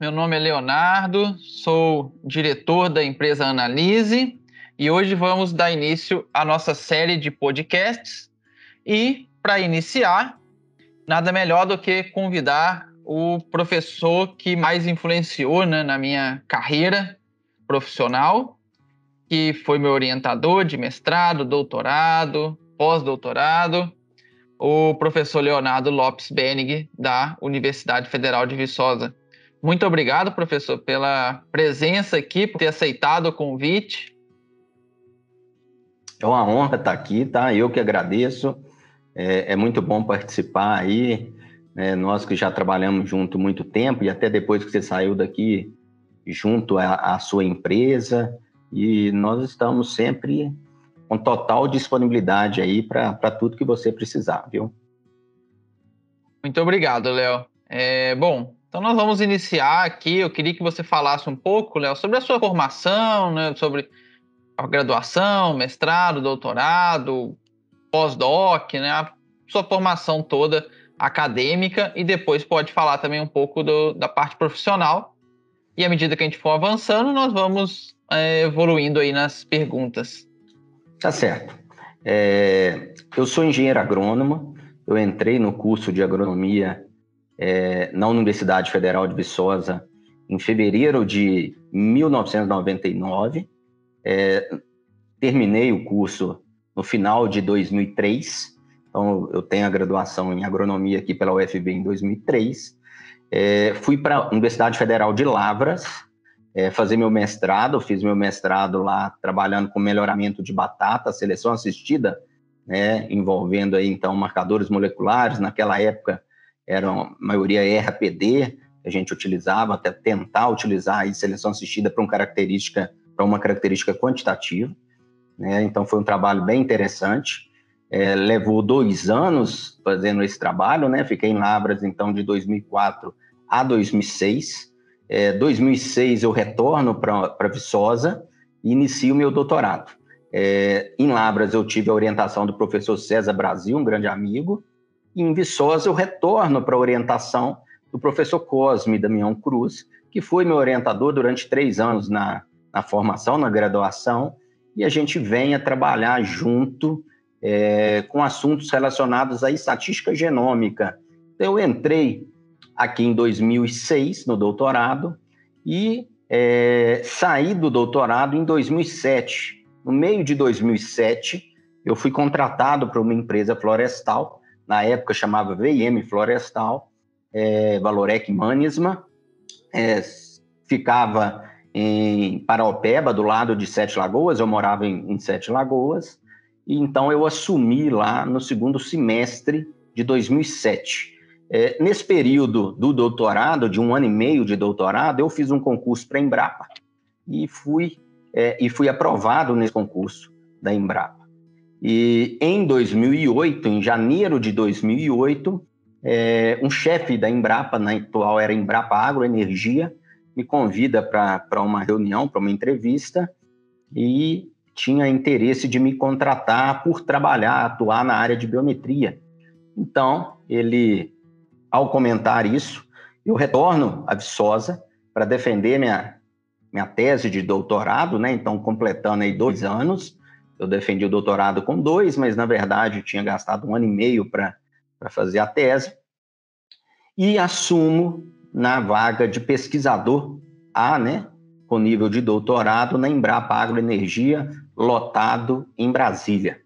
Meu nome é Leonardo, sou diretor da empresa Analise e hoje vamos dar início à nossa série de podcasts. E, para iniciar, nada melhor do que convidar o professor que mais influenciou né, na minha carreira profissional, que foi meu orientador de mestrado, doutorado, pós-doutorado, o professor Leonardo Lopes Benig, da Universidade Federal de Viçosa. Muito obrigado, professor, pela presença aqui, por ter aceitado o convite. É uma honra estar aqui, tá? Eu que agradeço. É, é muito bom participar aí. Né? Nós que já trabalhamos junto muito tempo e até depois que você saiu daqui, junto à, à sua empresa. E nós estamos sempre com total disponibilidade aí para tudo que você precisar, viu? Muito obrigado, Léo. É, bom, então nós vamos iniciar aqui. Eu queria que você falasse um pouco, Léo, sobre a sua formação, né, sobre a graduação, mestrado, doutorado, pós-doc, né, a sua formação toda acadêmica e depois pode falar também um pouco do, da parte profissional. E à medida que a gente for avançando, nós vamos é, evoluindo aí nas perguntas. Tá certo. É, eu sou engenheiro agrônomo, eu entrei no curso de agronomia é, na Universidade Federal de Viçosa em fevereiro de 1999. É, terminei o curso no final de 2003, então eu tenho a graduação em agronomia aqui pela UFB em 2003. É, fui para a Universidade Federal de Lavras, é, fazer meu mestrado, fiz meu mestrado lá trabalhando com melhoramento de batata, seleção assistida, né, envolvendo aí então marcadores moleculares, naquela época eram a maioria RPD, a gente utilizava até tentar utilizar aí seleção assistida para uma característica para uma característica quantitativa, né? Então foi um trabalho bem interessante. É, levou dois anos fazendo esse trabalho, né? Fiquei em Lavras então de 2004 a 2006. É, 2006 eu retorno para Viçosa e inicio meu doutorado. É, em Labras eu tive a orientação do professor César Brasil, um grande amigo, em Viçosa eu retorno para a orientação do professor Cosme Damião Cruz, que foi meu orientador durante três anos na, na formação, na graduação, e a gente vem a trabalhar junto é, com assuntos relacionados à estatística genômica. Então, eu entrei aqui em 2006, no doutorado, e é, saí do doutorado em 2007. No meio de 2007, eu fui contratado para uma empresa florestal, na época chamava VM Florestal, é, Valorec Manisma, é, ficava em Paraupeba, do lado de Sete Lagoas, eu morava em, em Sete Lagoas, e então eu assumi lá no segundo semestre de 2007. É, nesse período do doutorado, de um ano e meio de doutorado, eu fiz um concurso para a Embrapa e fui, é, e fui aprovado nesse concurso da Embrapa. E em 2008, em janeiro de 2008, é, um chefe da Embrapa, na atual era Embrapa Agroenergia, me convida para uma reunião, para uma entrevista, e tinha interesse de me contratar por trabalhar, atuar na área de biometria. Então, ele ao comentar isso, eu retorno a Viçosa para defender minha, minha tese de doutorado, né? Então, completando aí dois anos, eu defendi o doutorado com dois, mas na verdade eu tinha gastado um ano e meio para fazer a tese. E assumo na vaga de pesquisador A, né? Com nível de doutorado na Embrapa Agroenergia, lotado em Brasília.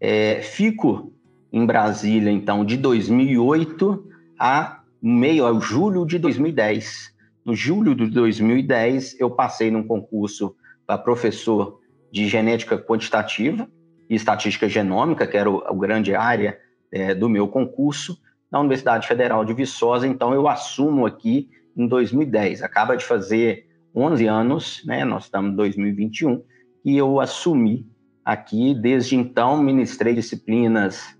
É, fico em Brasília, então, de 2008 a meio ao julho de 2010. No julho de 2010, eu passei num concurso para professor de genética quantitativa e estatística genômica, que era o, a grande área é, do meu concurso, na Universidade Federal de Viçosa. Então, eu assumo aqui em 2010. Acaba de fazer 11 anos, né? Nós estamos em 2021 e eu assumi aqui. Desde então, ministrei disciplinas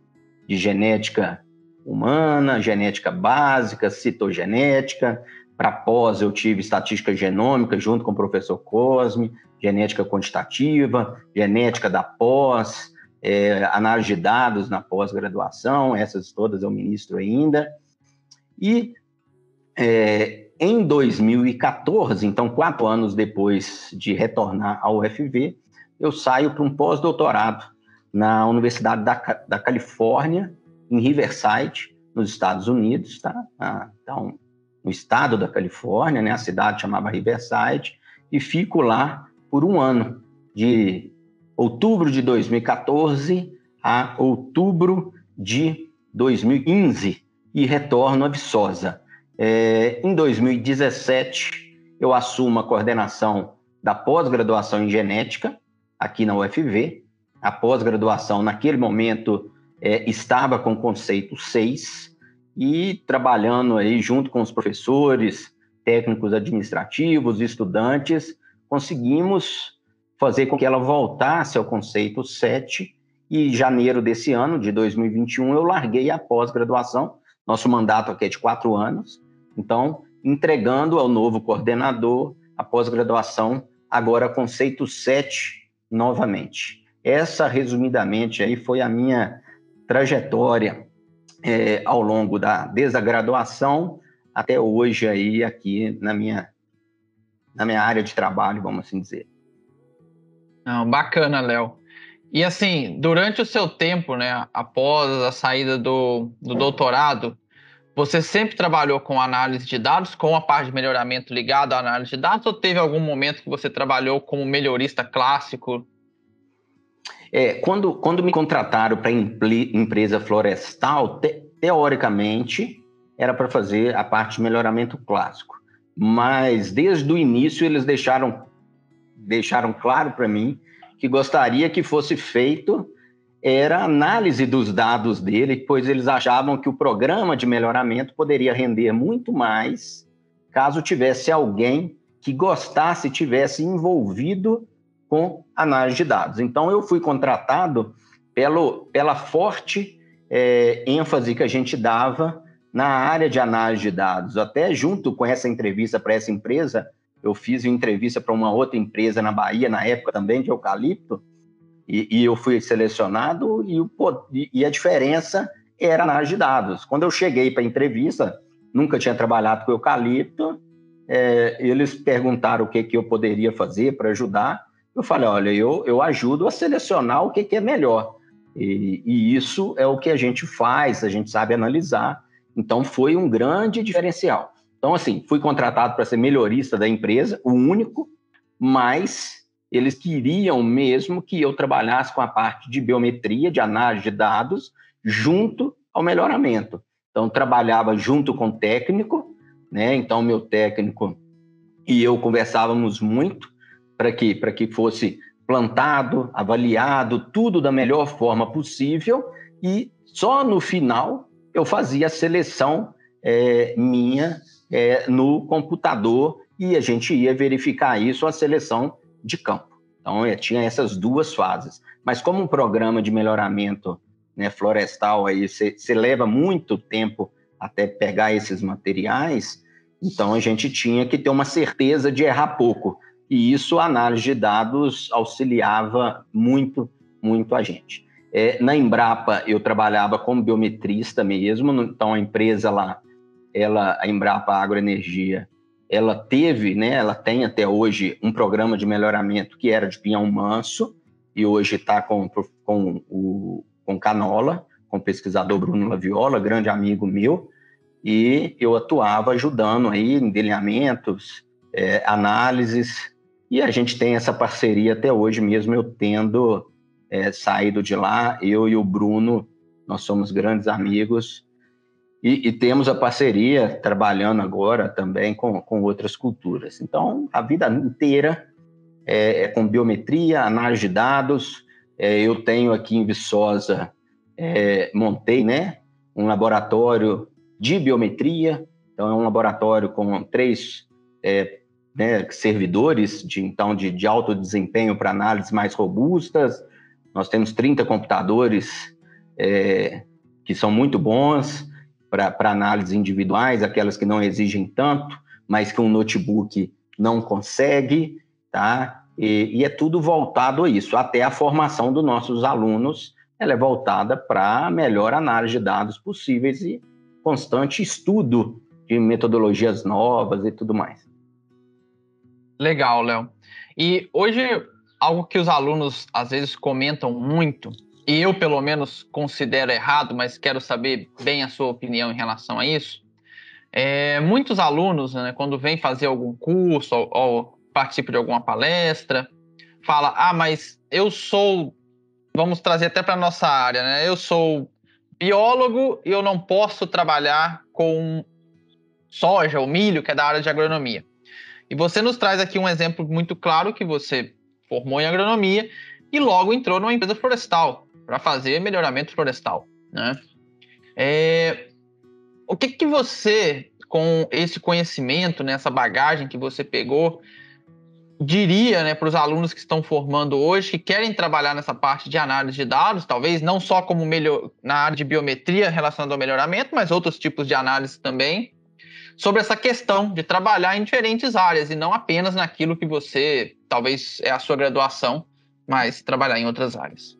de genética humana, genética básica, citogenética. Para pós, eu tive estatística genômica junto com o professor Cosme, genética quantitativa, genética da pós, é, análise de dados na pós-graduação, essas todas eu ministro ainda. E é, em 2014, então quatro anos depois de retornar ao UFV, eu saio para um pós-doutorado na Universidade da, da Califórnia, em Riverside, nos Estados Unidos, tá? Ah, então, no estado da Califórnia, né? A cidade chamava Riverside, e fico lá por um ano, de outubro de 2014 a outubro de 2015, e retorno a Viçosa. É, em 2017, eu assumo a coordenação da pós-graduação em genética, aqui na UFV. A pós-graduação, naquele momento, é, estava com o conceito 6 e trabalhando aí junto com os professores, técnicos administrativos, estudantes, conseguimos fazer com que ela voltasse ao conceito 7 e janeiro desse ano, de 2021, eu larguei a pós-graduação. Nosso mandato aqui é de quatro anos. Então, entregando ao novo coordenador a pós-graduação, agora conceito 7 novamente. Essa, resumidamente, aí foi a minha trajetória é, ao longo da desde a graduação até hoje aí aqui na minha na minha área de trabalho, vamos assim dizer. Não, bacana, Léo. E assim, durante o seu tempo, né, após a saída do, do doutorado, você sempre trabalhou com análise de dados, com a parte de melhoramento ligada à análise de dados, ou teve algum momento que você trabalhou como melhorista clássico? É, quando, quando me contrataram para empresa florestal, te, teoricamente era para fazer a parte de melhoramento clássico. Mas desde o início eles deixaram, deixaram claro para mim que gostaria que fosse feito era análise dos dados dele, pois eles achavam que o programa de melhoramento poderia render muito mais caso tivesse alguém que gostasse, tivesse envolvido com análise de dados. Então, eu fui contratado pelo, pela forte é, ênfase que a gente dava na área de análise de dados. Até junto com essa entrevista para essa empresa, eu fiz uma entrevista para uma outra empresa na Bahia, na época também, de eucalipto, e, e eu fui selecionado e, o, e a diferença era análise de dados. Quando eu cheguei para a entrevista, nunca tinha trabalhado com eucalipto, é, eles perguntaram o que, que eu poderia fazer para ajudar. Eu falei, olha, eu, eu ajudo a selecionar o que, que é melhor. E, e, isso é o que a gente faz, a gente sabe analisar. Então, foi um grande diferencial. Então, assim, fui contratado para ser melhorista da empresa, o único, mas eles queriam mesmo que eu trabalhasse com a parte de biometria, de análise de dados, junto ao melhoramento. Então, trabalhava junto com o técnico, né? Então, meu técnico e eu conversávamos muito para que, que fosse plantado, avaliado, tudo da melhor forma possível, e só no final eu fazia a seleção é, minha é, no computador e a gente ia verificar isso, a seleção de campo. Então, é, tinha essas duas fases. Mas como um programa de melhoramento né, florestal aí, você leva muito tempo até pegar esses materiais, então a gente tinha que ter uma certeza de errar pouco. E isso a análise de dados auxiliava muito, muito a gente. É, na Embrapa eu trabalhava como biometrista mesmo, então a empresa lá, ela, a Embrapa Agroenergia, ela teve, né, ela tem até hoje um programa de melhoramento que era de pinhão manso e hoje está com, com o com Canola, com o pesquisador Bruno Laviola, grande amigo meu, e eu atuava ajudando aí em delineamentos, é, análises, e a gente tem essa parceria até hoje mesmo, eu tendo é, saído de lá, eu e o Bruno, nós somos grandes amigos, e, e, temos a parceria trabalhando agora também com, com outras culturas. Então, a vida inteira é, é com biometria, análise de dados. É, eu tenho aqui em Viçosa, é, montei né, um laboratório de biometria. Então, é um laboratório com três é, né, servidores de, então, de, de alto desempenho para análises mais robustas. Nós temos 30 computadores é, que são muito bons para análises individuais, aquelas que não exigem tanto, mas que um notebook não consegue, tá? E, e é tudo voltado a isso. Até a formação dos nossos alunos, ela é voltada para a melhor análise de dados possíveis e constante estudo de metodologias novas e tudo mais. Legal, Léo. E hoje, algo que os alunos às vezes comentam muito, e eu pelo menos considero errado, mas quero saber bem a sua opinião em relação a isso. É, muitos alunos, né, quando vêm fazer algum curso ou, ou participam de alguma palestra, fala: Ah, mas eu sou. Vamos trazer até para nossa área, né? Eu sou biólogo e eu não posso trabalhar com soja ou milho, que é da área de agronomia. E você nos traz aqui um exemplo muito claro que você formou em agronomia e logo entrou numa empresa florestal para fazer melhoramento florestal, né? É, o que que você, com esse conhecimento, nessa né, bagagem que você pegou, diria né, para os alunos que estão formando hoje, que querem trabalhar nessa parte de análise de dados, talvez não só como melhor, na área de biometria relacionada ao melhoramento, mas outros tipos de análise também, sobre essa questão de trabalhar em diferentes áreas e não apenas naquilo que você, talvez é a sua graduação, mas trabalhar em outras áreas.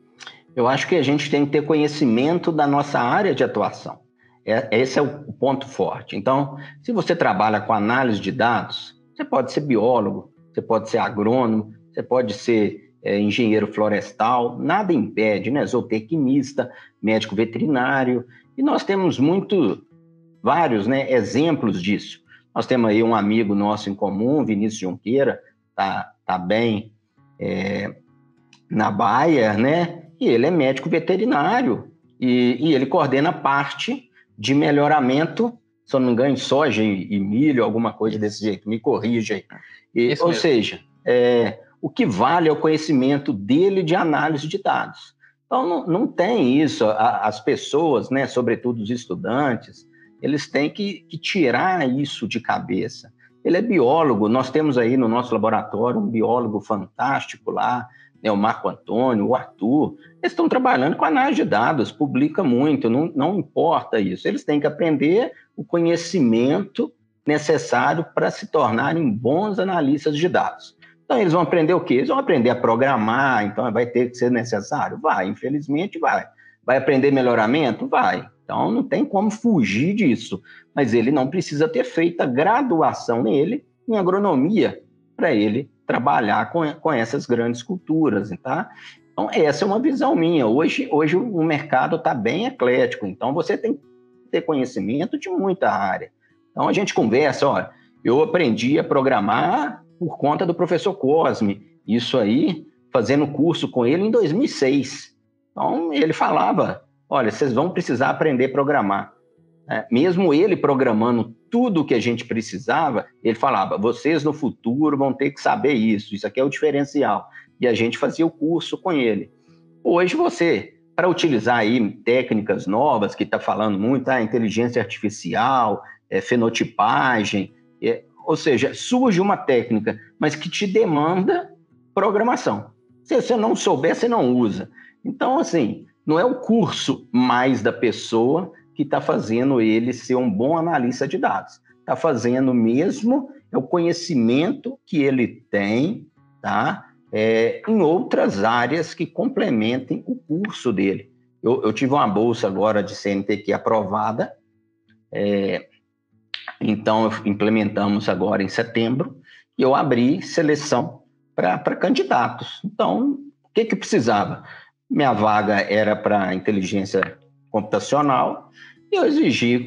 Eu acho que a gente tem que ter conhecimento da nossa área de atuação. É, esse é o ponto forte. Então, se você trabalha com análise de dados, você pode ser biólogo, você pode ser agrônomo, você pode ser é, engenheiro florestal, nada impede, né? Zootecnista, médico veterinário, e nós temos muito, vários né, exemplos disso. Nós temos aí um amigo nosso em comum, Vinícius Junqueira, tá, tá bem é, na Baia, né? E ele é médico veterinário e, e ele coordena parte de melhoramento se eu não me engano, soja e, e milho, alguma coisa desse jeito, me corrija aí. E, ou mesmo. seja, é, o que vale é o conhecimento dele de análise de dados. Então, não, não tem isso. as pessoas, né, sobretudo os estudantes, eles têm que, que tirar isso de cabeça. Ele é biólogo, nós temos aí no nosso laboratório um biólogo fantástico lá, né, o Marco Antônio, o Arthur, eles estão trabalhando com análise de dados, publica muito, não, não importa isso. Eles têm que aprender o conhecimento necessário para se tornarem bons analistas de dados. Então, eles vão aprender o quê? Eles vão aprender a programar, então vai ter que ser necessário? Vai, infelizmente vai. Vai aprender melhoramento? Vai. Então, não tem como fugir disso. Mas ele não precisa ter feito a graduação nele em agronomia para ele trabalhar com, com essas grandes culturas, tá? Então, essa é uma visão minha. Hoje, hoje o mercado está bem eclético, então você tem que ter conhecimento de muita área. Então, a gente conversa, olha, eu aprendi a programar por conta do professor Cosme, isso aí, fazendo curso com ele em 2006. Então, ele falava, olha, vocês vão precisar aprender a programar. É, mesmo ele programando tudo o que a gente precisava, ele falava: vocês no futuro vão ter que saber isso, isso aqui é o diferencial. E a gente fazia o curso com ele. Hoje você, para utilizar aí técnicas novas, que está falando muito, ah, inteligência artificial, é, fenotipagem, é, ou seja, surge uma técnica, mas que te demanda programação. Se você não souber, você não usa. Então, assim, não é o curso mais da pessoa, que está fazendo ele ser um bom analista de dados. Está fazendo mesmo é o conhecimento que ele tem, tá? É, em outras áreas que complementem o curso dele. Eu, eu tive uma bolsa agora de CNTQ aprovada, é, então implementamos agora em setembro, e eu abri seleção para candidatos. Então, o que, que precisava? Minha vaga era para inteligência computacional, e eu exigi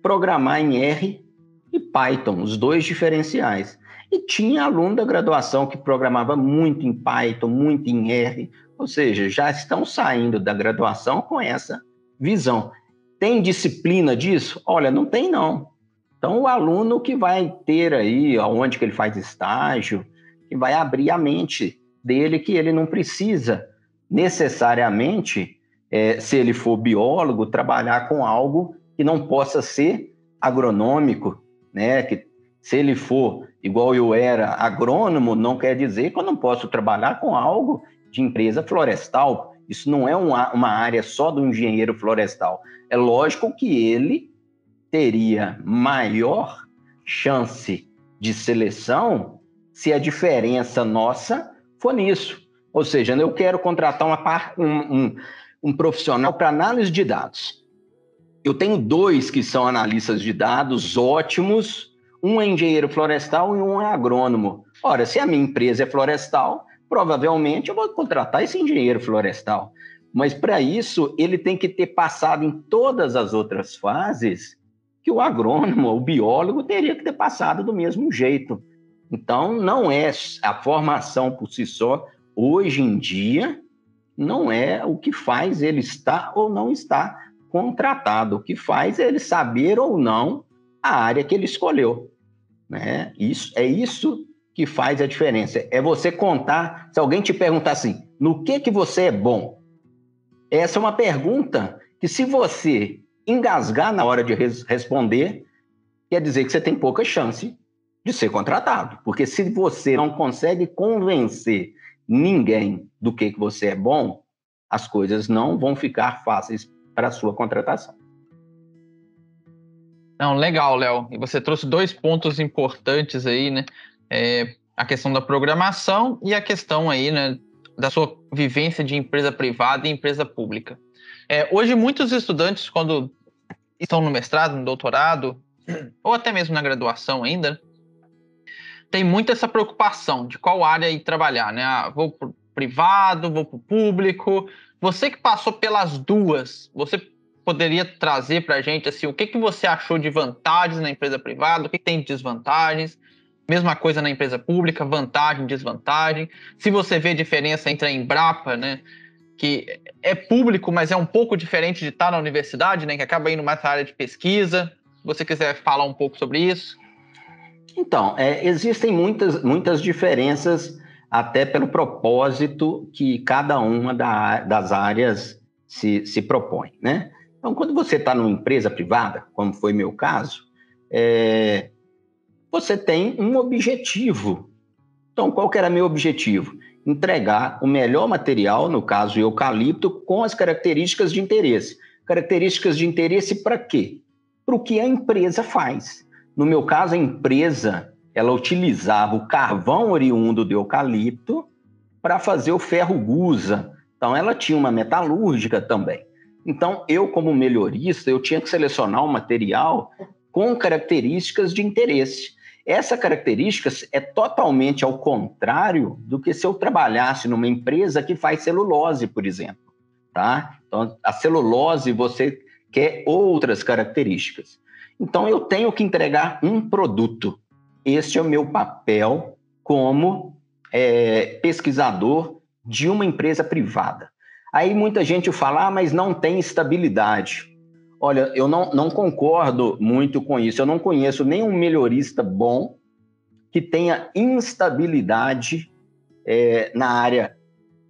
programar em R e Python, os dois diferenciais. E tinha aluno da graduação que programava muito em Python, muito em R, ou seja, já estão saindo da graduação com essa visão. Tem disciplina disso? Olha, não tem não. Então o aluno que vai ter aí, aonde que ele faz estágio, que vai abrir a mente dele que ele não precisa necessariamente é, se ele for biólogo, trabalhar com algo que não possa ser agronômico, né? Que se ele for igual eu era agrônomo, não quer dizer que eu não posso trabalhar com algo de empresa florestal. Isso não é uma, uma área só do engenheiro florestal. É lógico que ele teria maior chance de seleção se a diferença nossa for nisso. Ou seja, eu quero contratar uma, um, um, um profissional para análise de dados. eu tenho dois que são analistas de dados ótimos, um é engenheiro florestal e um é agrônomo. Ora, se a minha empresa é florestal, provavelmente eu vou contratar esse engenheiro florestal. Mas para isso, ele tem que ter passado em todas as outras fases que o agrônomo, o biólogo, teria que ter passado do mesmo jeito. Então, não é a formação por si só, hoje em dia, não é o que faz ele estar ou não estar contratado. O que faz é ele saber ou não a área que ele escolheu. Né? Isso, é isso que faz a diferença. É você contar, se alguém te perguntar assim, no que que você é bom? Essa é uma pergunta que se você engasgar na hora de res responder, quer dizer que você tem pouca chance de ser contratado. Porque se você não consegue convencer ninguém do que, que você é bom, as coisas não vão ficar fáceis para a sua contratação. Não, legal, Léo. E você trouxe dois pontos importantes aí, né? É, a questão da programação e a questão aí, né, da sua vivência de empresa privada e empresa pública. É, hoje, muitos estudantes, quando estão no mestrado, no doutorado, ou até mesmo na graduação ainda, tem muito essa preocupação de qual área ir trabalhar, né? Ah, vou para o privado, vou para o público. Você que passou pelas duas, você poderia trazer para a gente assim, o que, que você achou de vantagens na empresa privada, o que, que tem de desvantagens? Mesma coisa na empresa pública, vantagem, desvantagem. Se você vê diferença entre a Embrapa, né, que é público, mas é um pouco diferente de estar na universidade, né, que acaba indo mais para a área de pesquisa. Se você quiser falar um pouco sobre isso. Então, é, existem muitas, muitas diferenças, até pelo propósito que cada uma da, das áreas se, se propõe, né? Então, quando você está numa empresa privada, como foi meu caso, é, você tem um objetivo. Então, qual que era meu objetivo? Entregar o melhor material, no caso eucalipto, com as características de interesse. Características de interesse para quê? Para o que a empresa faz. No meu caso, a empresa ela utilizava o carvão oriundo do eucalipto para fazer o ferro gusa. Então, ela tinha uma metalúrgica também. Então, eu, como melhorista, eu tinha que selecionar um material com características de interesse. Essa característica é totalmente ao contrário do que se eu trabalhasse numa empresa que faz celulose, por exemplo. Tá? Então, a celulose, você quer outras características. Então, eu tenho que entregar um produto. Este é o meu papel como é, pesquisador de uma empresa privada. Aí muita gente fala, ah, mas não tem estabilidade. Olha, eu não, não concordo muito com isso. Eu não conheço nenhum melhorista bom que tenha instabilidade é, na área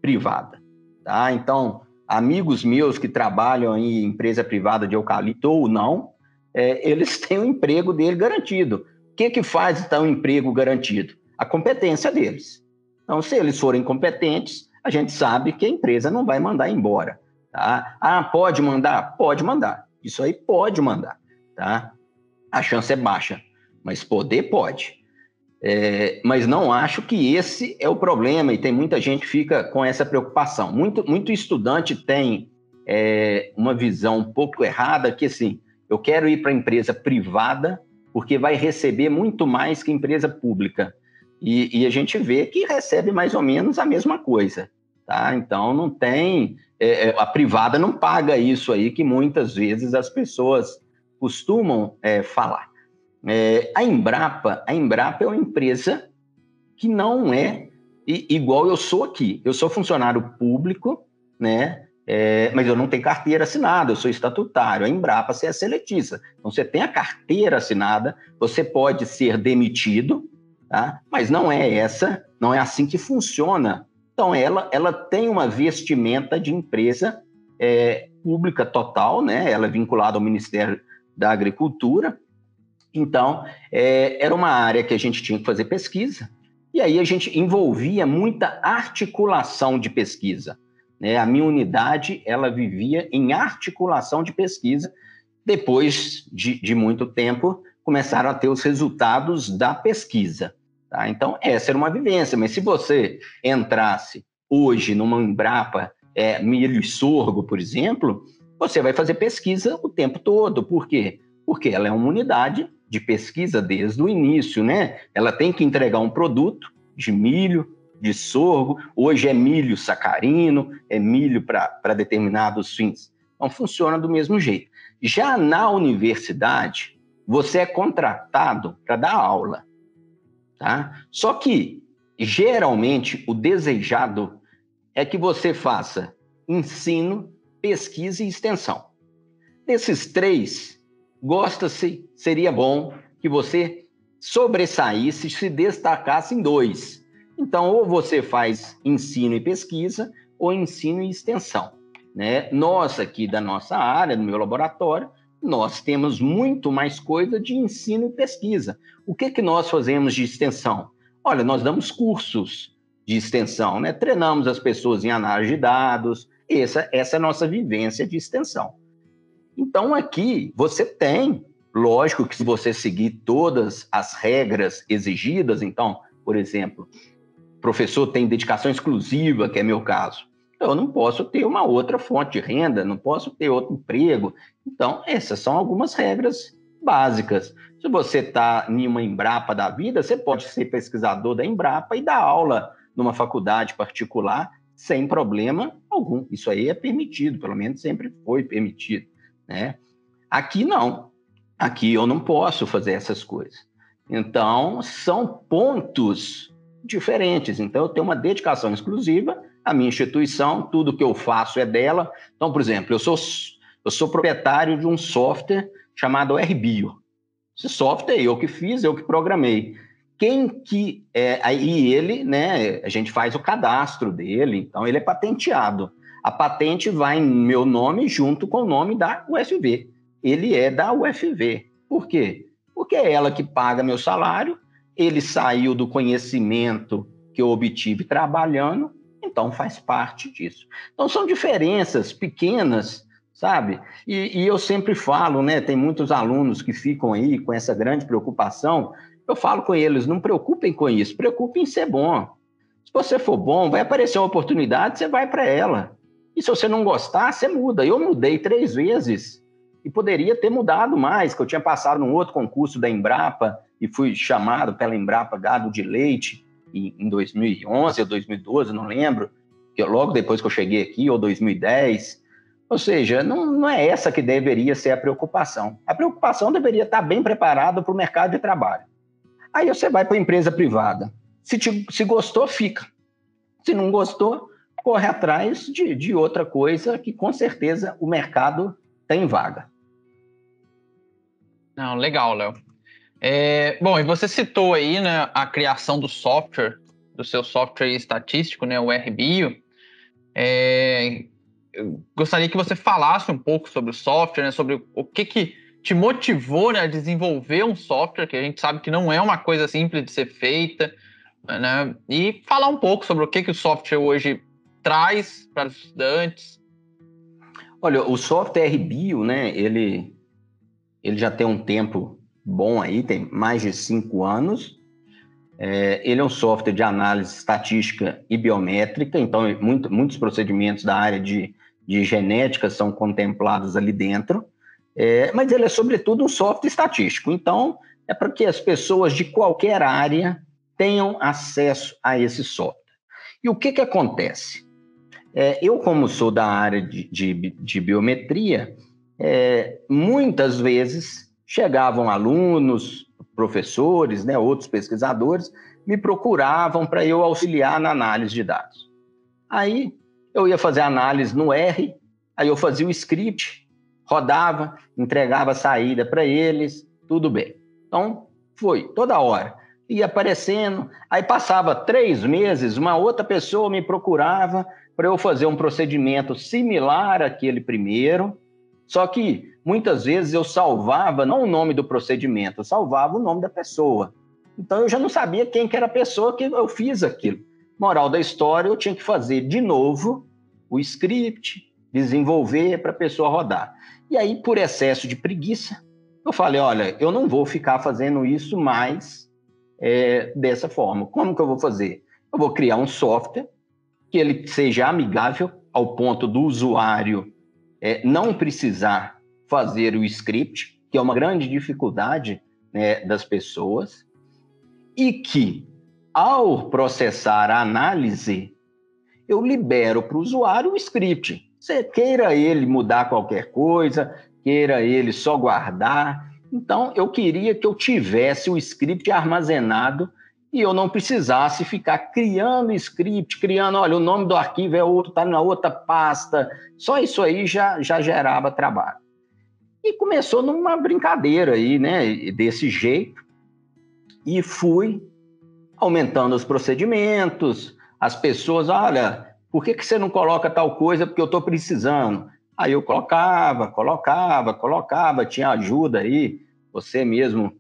privada. Tá? Então, amigos meus que trabalham em empresa privada de eucalipto ou não, é, eles têm o emprego dele garantido. O que, que faz então o emprego garantido? A competência deles. Então, se eles forem competentes, a gente sabe que a empresa não vai mandar embora. Tá? Ah, pode mandar? Pode mandar. Isso aí pode mandar. Tá? A chance é baixa, mas poder pode. É, mas não acho que esse é o problema e tem muita gente que fica com essa preocupação. Muito, muito estudante tem é, uma visão um pouco errada que assim, eu quero ir para a empresa privada porque vai receber muito mais que empresa pública. E, e, a gente vê que recebe mais ou menos a mesma coisa. Tá? Então, não tem. É, é, a privada não paga isso aí que muitas vezes as pessoas costumam é, falar. É, a Embrapa, a Embrapa é uma empresa que não é igual eu sou aqui. Eu sou funcionário público, né? É, mas eu não tenho carteira assinada, eu sou estatutário. A Embrapa você é seletista. Então, você tem a carteira assinada, você pode ser demitido, tá? mas não é essa, não é assim que funciona. Então, ela, ela tem uma vestimenta de empresa é, pública total, né? ela é vinculada ao Ministério da Agricultura. Então, é, era uma área que a gente tinha que fazer pesquisa, e aí a gente envolvia muita articulação de pesquisa. Né? A minha unidade ela vivia em articulação de pesquisa. Depois de, de muito tempo, começaram a ter os resultados da pesquisa. Tá? Então, essa era uma vivência. Mas se você entrasse hoje numa Embrapa é, milho e sorgo, por exemplo, você vai fazer pesquisa o tempo todo. Por quê? Porque ela é uma unidade de pesquisa desde o início, né? Ela tem que entregar um produto de milho, de sorgo, hoje é milho sacarino, é milho para determinados fins. Então funciona do mesmo jeito. Já na universidade, você é contratado para dar aula, tá? Só que geralmente o desejado é que você faça ensino, pesquisa e extensão. Desses três, gosta-se, seria bom que você sobressaísse, se destacasse em dois. Então, ou você faz ensino e pesquisa, ou ensino e extensão. Né? Nós aqui da nossa área, do meu laboratório, nós temos muito mais coisa de ensino e pesquisa. O que, que nós fazemos de extensão? Olha, nós damos cursos de extensão, né? treinamos as pessoas em análise de dados, essa, essa é a nossa vivência de extensão. Então, aqui você tem, lógico que se você seguir todas as regras exigidas, então, por exemplo, professor tem dedicação exclusiva, que é meu caso, eu não posso ter uma outra fonte de renda, não posso ter outro emprego. Então, essas são algumas regras básicas. Se você está em uma Embrapa da vida, você pode ser pesquisador da Embrapa e dar aula numa faculdade particular sem problema algum. Isso aí é permitido, pelo menos sempre foi permitido, né? Aqui não. Aqui eu não posso fazer essas coisas. Então, são pontos diferentes. Então, eu tenho uma dedicação exclusiva à minha instituição, tudo que eu faço é dela. Então, por exemplo, eu sou, eu sou proprietário de um software chamado RBio. Esse software eu que fiz, eu que programei quem que é aí ele, né? A gente faz o cadastro dele, então ele é patenteado. A patente vai em meu nome junto com o nome da UFV. Ele é da UFV. Por quê? Porque é ela que paga meu salário. Ele saiu do conhecimento que eu obtive trabalhando, então faz parte disso. Então são diferenças pequenas, sabe? E, e eu sempre falo, né? Tem muitos alunos que ficam aí com essa grande preocupação eu falo com eles, não preocupem com isso, preocupem em ser bom. Se você for bom, vai aparecer uma oportunidade, você vai para ela. E se você não gostar, você muda. Eu mudei três vezes e poderia ter mudado mais, que eu tinha passado num outro concurso da Embrapa e fui chamado pela Embrapa Gado de Leite em 2011 ou 2012, não lembro, que logo depois que eu cheguei aqui, ou 2010. Ou seja, não, não é essa que deveria ser a preocupação. A preocupação deveria estar bem preparada para o mercado de trabalho. Aí você vai para a empresa privada. Se, te, se gostou, fica. Se não gostou, corre atrás de, de outra coisa que com certeza o mercado tem vaga. Não, legal, Léo. É, bom, e você citou aí né, a criação do software, do seu software estatístico, né, o RBio. É, eu gostaria que você falasse um pouco sobre o software, né, sobre o que, que te motivou né, a desenvolver um software, que a gente sabe que não é uma coisa simples de ser feita, né? E falar um pouco sobre o que, que o software hoje traz para os estudantes. Olha, o software RBio, né, ele, ele já tem um tempo bom aí, tem mais de cinco anos. É, ele é um software de análise estatística e biométrica, então muito, muitos procedimentos da área de, de genética são contemplados ali dentro. É, mas ele é, sobretudo, um software estatístico. Então, é para que as pessoas de qualquer área tenham acesso a esse software. E o que, que acontece? É, eu, como sou da área de, de, de biometria, é, muitas vezes chegavam alunos, professores, né, outros pesquisadores, me procuravam para eu auxiliar na análise de dados. Aí eu ia fazer análise no R, aí eu fazia o script, rodava, entregava a saída para eles, tudo bem. Então, foi, toda hora. Ia aparecendo, aí passava três meses, uma outra pessoa me procurava para eu fazer um procedimento similar àquele primeiro, só que muitas vezes eu salvava não o nome do procedimento, eu salvava o nome da pessoa. Então eu já não sabia quem que era a pessoa que eu fiz aquilo. Moral da história, eu tinha que fazer de novo o script, desenvolver para a pessoa rodar. E aí, por excesso de preguiça, eu falei: olha, eu não vou ficar fazendo isso mais é, dessa forma. Como que eu vou fazer? Eu vou criar um software que ele seja amigável ao ponto do usuário é, não precisar fazer o script, que é uma grande dificuldade né, das pessoas, e que, ao processar a análise, eu libero para o usuário o script. Queira ele mudar qualquer coisa, queira ele só guardar. Então, eu queria que eu tivesse o script armazenado e eu não precisasse ficar criando script, criando, olha, o nome do arquivo é outro, está na outra pasta. Só isso aí já, já gerava trabalho. E começou numa brincadeira aí, né, desse jeito. E fui aumentando os procedimentos, as pessoas, olha, por que, que você não coloca tal coisa? Porque eu estou precisando. Aí eu colocava, colocava, colocava, tinha ajuda aí, você mesmo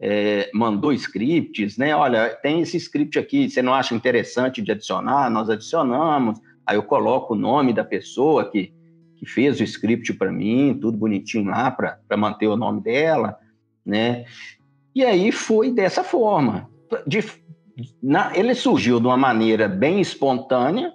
é, mandou scripts, né? Olha, tem esse script aqui, você não acha interessante de adicionar? Nós adicionamos. Aí eu coloco o nome da pessoa que, que fez o script para mim, tudo bonitinho lá para manter o nome dela, né? E aí foi dessa forma. De, na, ele surgiu de uma maneira bem espontânea,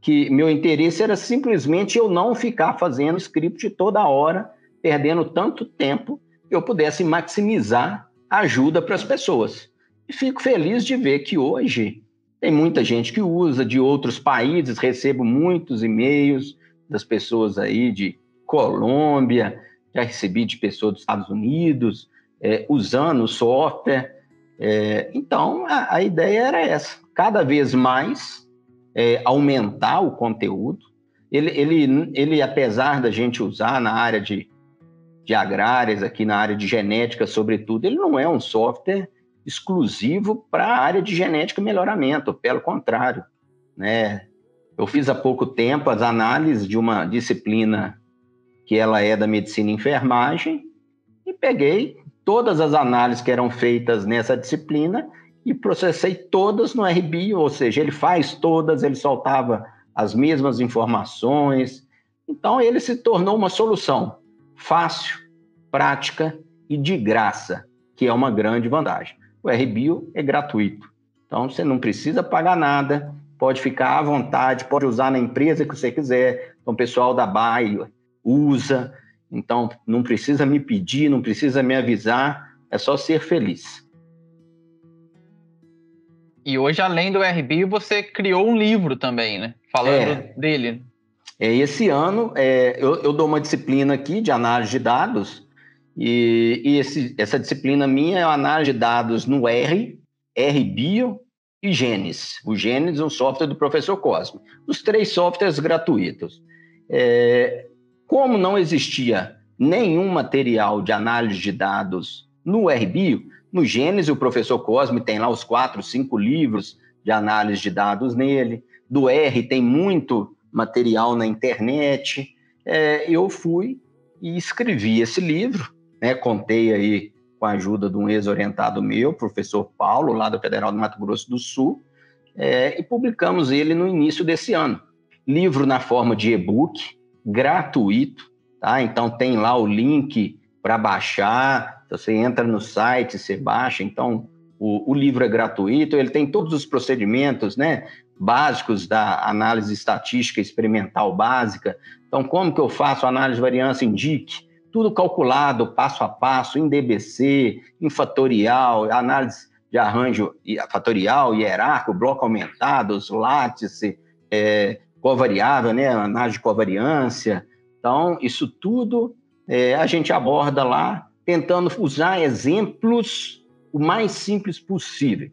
que meu interesse era simplesmente eu não ficar fazendo script toda hora, perdendo tanto tempo, eu pudesse maximizar ajuda para as pessoas. E fico feliz de ver que hoje tem muita gente que usa de outros países, recebo muitos e-mails das pessoas aí de Colômbia, já recebi de pessoas dos Estados Unidos, é, usando o software. É, então, a, a, ideia era essa: cada vez mais é, aumentar o conteúdo. Ele, ele, ele, apesar da gente usar na área de de agrárias, aqui na área de genética, sobretudo, ele não é um software exclusivo para a área de genética e melhoramento, pelo contrário. Né? Eu fiz há pouco tempo as análises de uma disciplina que ela é da medicina e enfermagem e peguei todas as análises que eram feitas nessa disciplina e processei todas no RB, ou seja, ele faz todas, ele soltava as mesmas informações. Então, ele se tornou uma solução fácil, prática e de graça, que é uma grande vantagem. O RBio é gratuito, então você não precisa pagar nada, pode ficar à vontade, pode usar na empresa que você quiser. Então, o pessoal da BAI usa, então não precisa me pedir, não precisa me avisar, é só ser feliz. E hoje, além do RBio, você criou um livro também, né? Falando é. dele. É, esse ano é, eu, eu, dou uma disciplina aqui de análise de dados, e, e esse, essa disciplina minha é análise de dados no R, RBio e Genes. O Genes é um software do professor Cosme. Os três softwares gratuitos. É, como não existia nenhum material de análise de dados no RBio, no Gênesis o professor Cosme tem lá os quatro, cinco livros de análise de dados nele. Do R tem muito material na internet. É, eu fui e escrevi esse livro, né? Contei aí com a ajuda de um ex-orientado meu, professor Paulo, lá da Federal do Mato Grosso do Sul, é, e publicamos ele no início desse ano. Livro na forma de e-book, gratuito, tá? Então tem lá o link para baixar, você entra no site, você baixa, então o, o, livro é gratuito, ele tem todos os procedimentos, né? Básicos da análise estatística experimental básica. Então, como que eu faço análise de variância indique? Tudo calculado passo a passo, em DBC, em fatorial, análise de arranjo fatorial, hierárquico, bloco aumentado, látice, é, covariável, né? análise de covariância. Então, isso tudo é, a gente aborda lá, tentando usar exemplos o mais simples possível.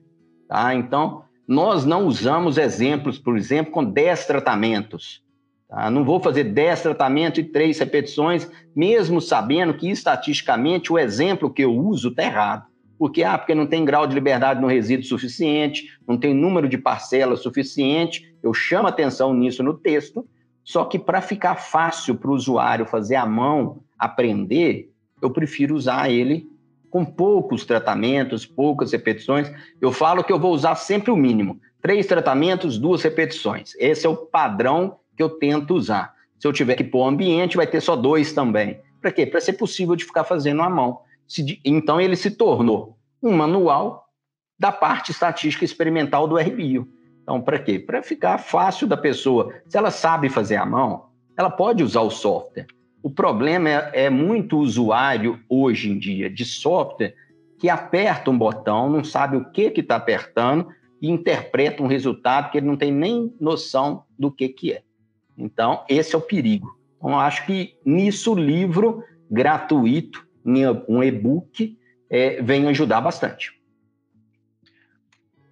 Tá? Então, nós não usamos exemplos, por exemplo, com 10 tratamentos. Tá? Não vou fazer 10 tratamentos e 3 repetições, mesmo sabendo que estatisticamente o exemplo que eu uso está errado. Porque, ah, porque não tem grau de liberdade no resíduo suficiente, não tem número de parcelas suficiente, eu chamo atenção nisso no texto, só que para ficar fácil para o usuário fazer a mão, aprender, eu prefiro usar ele com poucos tratamentos, poucas repetições. Eu falo que eu vou usar sempre o mínimo: três tratamentos, duas repetições. Esse é o padrão que eu tento usar. Se eu tiver que pôr ambiente, vai ter só dois também. Para quê? Para ser possível de ficar fazendo à mão. Então, ele se tornou um manual da parte estatística experimental do RBio. Então, para quê? Para ficar fácil da pessoa. Se ela sabe fazer à mão, ela pode usar o software. O problema é, é muito usuário hoje em dia de software que aperta um botão, não sabe o que está apertando e interpreta um resultado que ele não tem nem noção do que, que é. Então, esse é o perigo. Então, acho que nisso o livro gratuito, um e-book, é, vem ajudar bastante.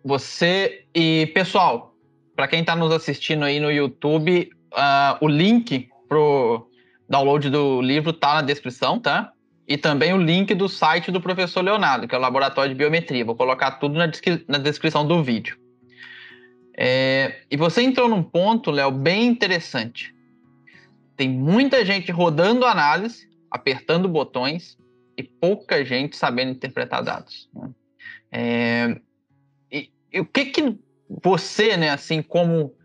Você e pessoal, para quem está nos assistindo aí no YouTube, uh, o link pro download do livro tá na descrição, tá? E também o link do site do professor Leonardo, que é o Laboratório de Biometria. Vou colocar tudo na, descri na descrição do vídeo. É, e você entrou num ponto, Léo, bem interessante. Tem muita gente rodando análise, apertando botões, e pouca gente sabendo interpretar dados. Né? É, e, e, o que que você, né, assim como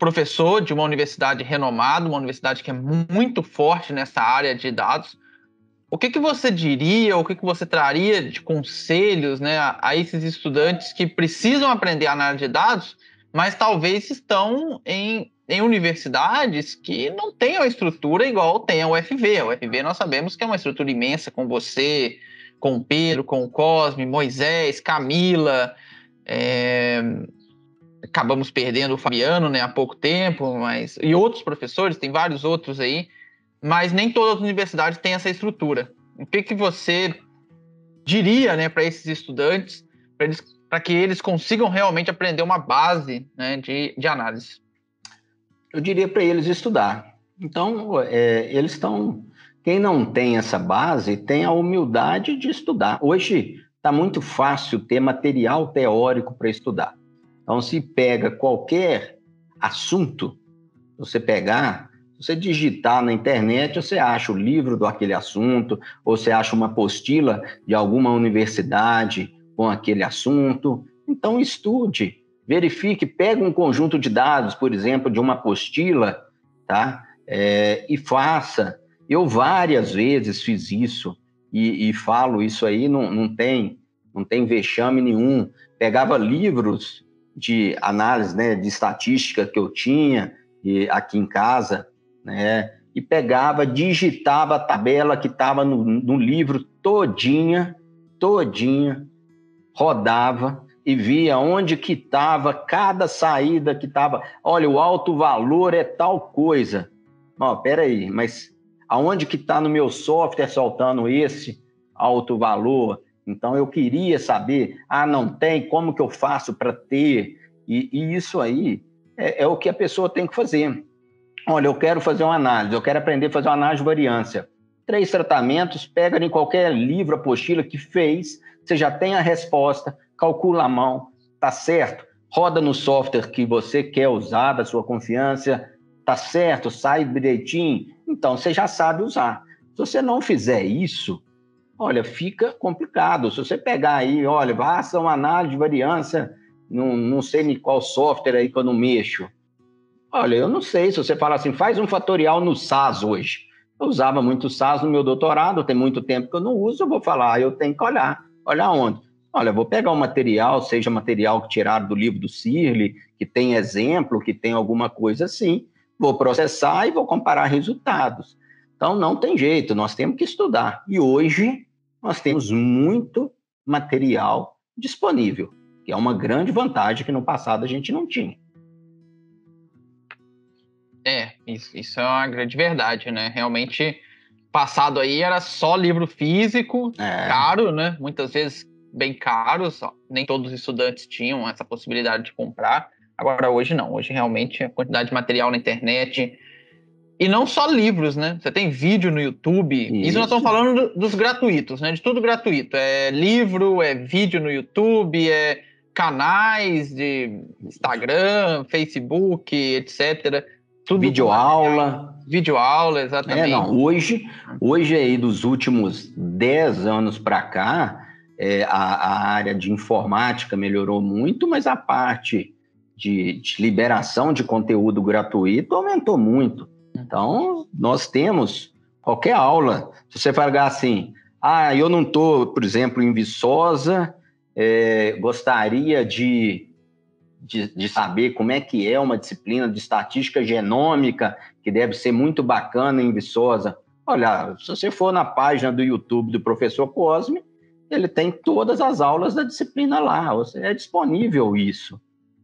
professor de uma universidade renomada, uma universidade que é muito forte nessa área de dados, o que, que você diria, o que, que você traria de conselhos né, a, a esses estudantes que precisam aprender análise de dados, mas talvez estão em em universidades que não têm a estrutura igual tem a UFV. A UFV nós sabemos que é uma estrutura imensa com você, com Pedro, com Cosme, Moisés, Camila. É... Acabamos perdendo o Fabiano né, há pouco tempo, mas e outros professores, tem vários outros aí, mas nem todas as universidades têm essa estrutura. O que, que você diria né, para esses estudantes, para que eles consigam realmente aprender uma base né, de, de análise? eu diria para eles estudar. Então, é, eles estão. Quem não tem essa base tem a humildade de estudar. Hoje está muito fácil ter material teórico para estudar. Então, se pega qualquer assunto, você pegar, você digitar na internet, você acha o livro do aquele assunto, ou você acha uma apostila de alguma universidade com aquele assunto. Então, estude verifique, pega um conjunto de dados, por exemplo, de uma apostila, tá? É, e faça. Eu várias vezes fiz isso e, e falo isso aí, não, não tem não tem vexame nenhum. Pegava livros de análise, né, de estatística que eu tinha e, aqui em casa, né, e pegava, digitava a tabela que estava no, no livro todinha, todinha, rodava e via onde que estava cada saída que estava. Olha, o alto valor é tal coisa. Ó, peraí, mas aonde que está no meu software soltando esse alto valor? Então eu queria saber, ah, não tem, como que eu faço para ter? E, e, isso aí é, é, o que a pessoa tem que fazer. Olha, eu quero fazer uma análise, eu quero aprender a fazer uma análise de variância. Três tratamentos, pega em qualquer livro, apostila que fez, você já tem a resposta, calcula a mão, tá certo? Roda no software que você quer usar, da sua confiança, tá certo? Sai direitinho. Então, você já sabe usar. Se você não fizer isso, olha, fica complicado. Se você pegar aí, olha, basta uma análise de variância, não, não sei nem qual software aí que eu não mexo. Olha, eu não sei. Se você falar assim, faz um fatorial no SAS hoje. Eu usava muito SAS no meu doutorado, tem muito tempo que eu não uso, eu vou falar, eu tenho que olhar. Olhar onde? Olha, vou pegar um material, seja material que tiraram do livro do Cirle, que tem exemplo, que tem alguma coisa assim, vou processar e vou comparar resultados. Então, não tem jeito, nós temos que estudar. E hoje, nós temos muito material disponível, que é uma grande vantagem que no passado a gente não tinha. É, isso, isso é uma grande verdade, né? Realmente, passado aí era só livro físico, é. caro, né? Muitas vezes bem caros, nem todos os estudantes tinham essa possibilidade de comprar. Agora, hoje não. Hoje, realmente, a quantidade de material na internet. E não só livros, né? Você tem vídeo no YouTube. Isso, Isso nós estamos falando dos gratuitos, né? De tudo gratuito. É livro, é vídeo no YouTube, é canais de Instagram, Facebook, etc. Tudo videoaula. Videoaula, exatamente. É, não, hoje, hoje aí, dos últimos 10 anos para cá, é, a, a, área de informática melhorou muito, mas a parte de, de, liberação de conteúdo gratuito aumentou muito. Então, nós temos qualquer aula. Se você falar assim, ah, eu não estou, por exemplo, em Viçosa, é, gostaria de, de, de, saber como é que é uma disciplina de estatística genômica que deve ser muito bacana em Viçosa. Olha, se você for na página do YouTube do professor Cosme, ele tem todas as aulas da disciplina lá, é disponível isso.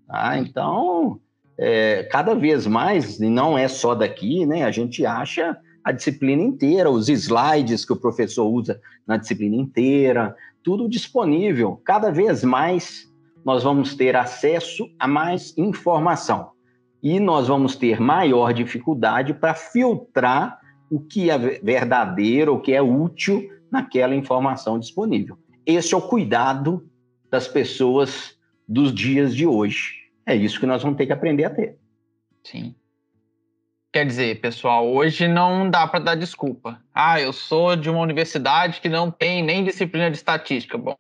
Tá? Então, é, cada vez mais, e não é só daqui, né, a gente acha a disciplina inteira, os slides que o professor usa na disciplina inteira, tudo disponível. Cada vez mais nós vamos ter acesso a mais informação e nós vamos ter maior dificuldade para filtrar o que é verdadeiro, o que é útil naquela informação disponível. Esse é o cuidado das pessoas dos dias de hoje. É isso que nós vamos ter que aprender a ter. Sim. Quer dizer, pessoal, hoje não dá para dar desculpa. Ah, eu sou de uma universidade que não tem nem disciplina de estatística. Bom,